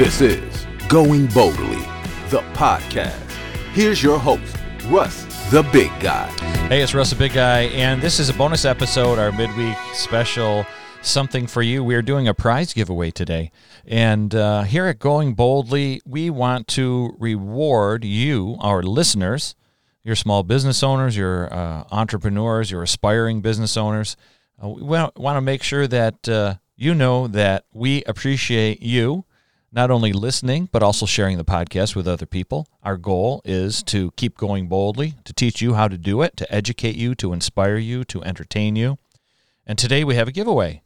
This is Going Boldly, the podcast. Here's your host, Russ, the Big Guy. Hey, it's Russ, the Big Guy, and this is a bonus episode, our midweek special something for you. We are doing a prize giveaway today. And uh, here at Going Boldly, we want to reward you, our listeners, your small business owners, your uh, entrepreneurs, your aspiring business owners. Uh, we want to make sure that uh, you know that we appreciate you not only listening, but also sharing the podcast with other people. Our goal is to keep going boldly, to teach you how to do it, to educate you, to inspire you, to entertain you. And today we have a giveaway.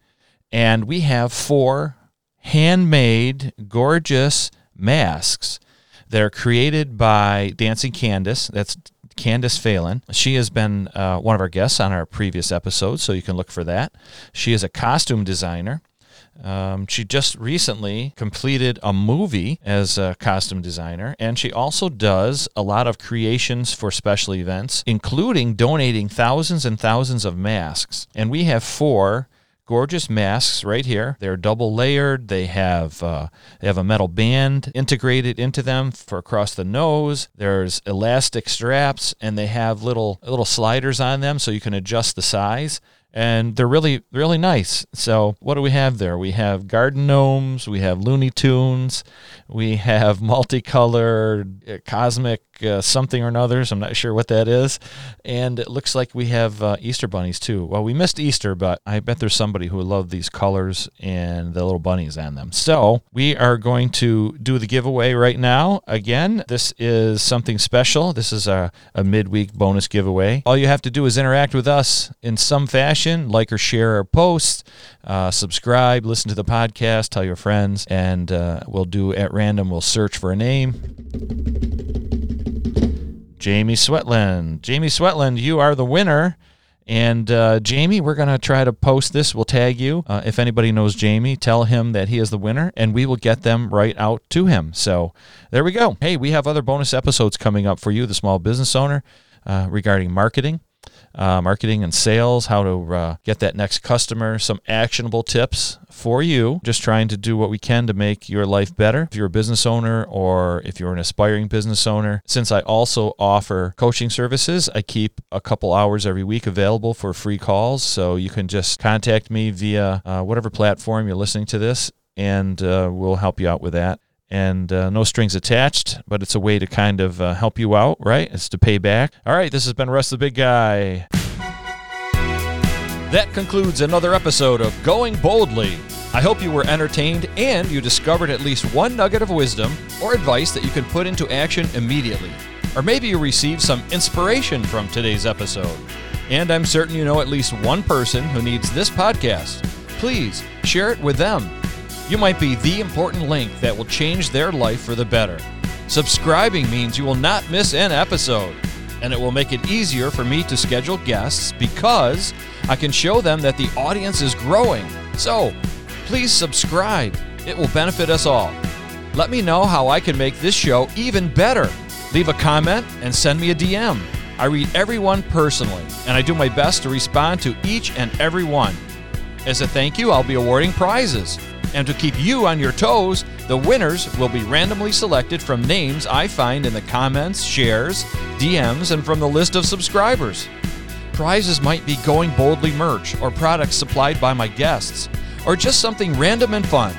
And we have four handmade, gorgeous masks that are created by Dancing Candace. That's Candace Phelan. She has been uh, one of our guests on our previous episodes, so you can look for that. She is a costume designer. Um, she just recently completed a movie as a costume designer, and she also does a lot of creations for special events, including donating thousands and thousands of masks. And we have four gorgeous masks right here. They're double layered. They have uh, they have a metal band integrated into them for across the nose. There's elastic straps, and they have little little sliders on them so you can adjust the size and they're really really nice. So what do we have there? We have garden gnomes, we have Looney Tunes, we have multicolored uh, cosmic uh, something or another. So I'm not sure what that is, and it looks like we have uh, Easter bunnies too. Well, we missed Easter, but I bet there's somebody who would love these colors and the little bunnies on them. So we are going to do the giveaway right now. Again, this is something special. This is a, a midweek bonus giveaway. All you have to do is interact with us in some fashion like or share our posts, uh, subscribe, listen to the podcast, tell your friends, and uh, we'll do at random, we'll search for a name. Jamie Sweatland. Jamie Sweatland, you are the winner. And uh, Jamie, we're going to try to post this. We'll tag you. Uh, if anybody knows Jamie, tell him that he is the winner, and we will get them right out to him. So there we go. Hey, we have other bonus episodes coming up for you, the small business owner, uh, regarding marketing uh, marketing and sales, how to uh, get that next customer, some actionable tips for you. Just trying to do what we can to make your life better. If you're a business owner or if you're an aspiring business owner, since I also offer coaching services, I keep a couple hours every week available for free calls. So you can just contact me via uh, whatever platform you're listening to this, and uh, we'll help you out with that and uh, no strings attached, but it's a way to kind of uh, help you out, right? It's to pay back. All right, this has been Russ the Big Guy. That concludes another episode of Going Boldly. I hope you were entertained and you discovered at least one nugget of wisdom or advice that you can put into action immediately. Or maybe you received some inspiration from today's episode. And I'm certain you know at least one person who needs this podcast. Please share it with them you might be the important link that will change their life for the better. Subscribing means you will not miss an episode, and it will make it easier for me to schedule guests because I can show them that the audience is growing. So, please subscribe. It will benefit us all. Let me know how I can make this show even better. Leave a comment and send me a DM. I read everyone personally, and I do my best to respond to each and every one. As a thank you, I'll be awarding prizes. And to keep you on your toes, the winners will be randomly selected from names I find in the comments, shares, DMs, and from the list of subscribers. Prizes might be Going Boldly merch or products supplied by my guests, or just something random and fun.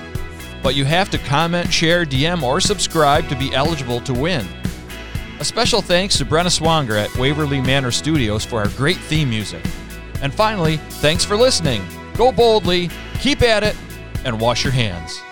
But you have to comment, share, DM, or subscribe to be eligible to win. A special thanks to Brenna Swanger at Waverly Manor Studios for our great theme music. And finally, thanks for listening. Go boldly, keep at it, and wash your hands.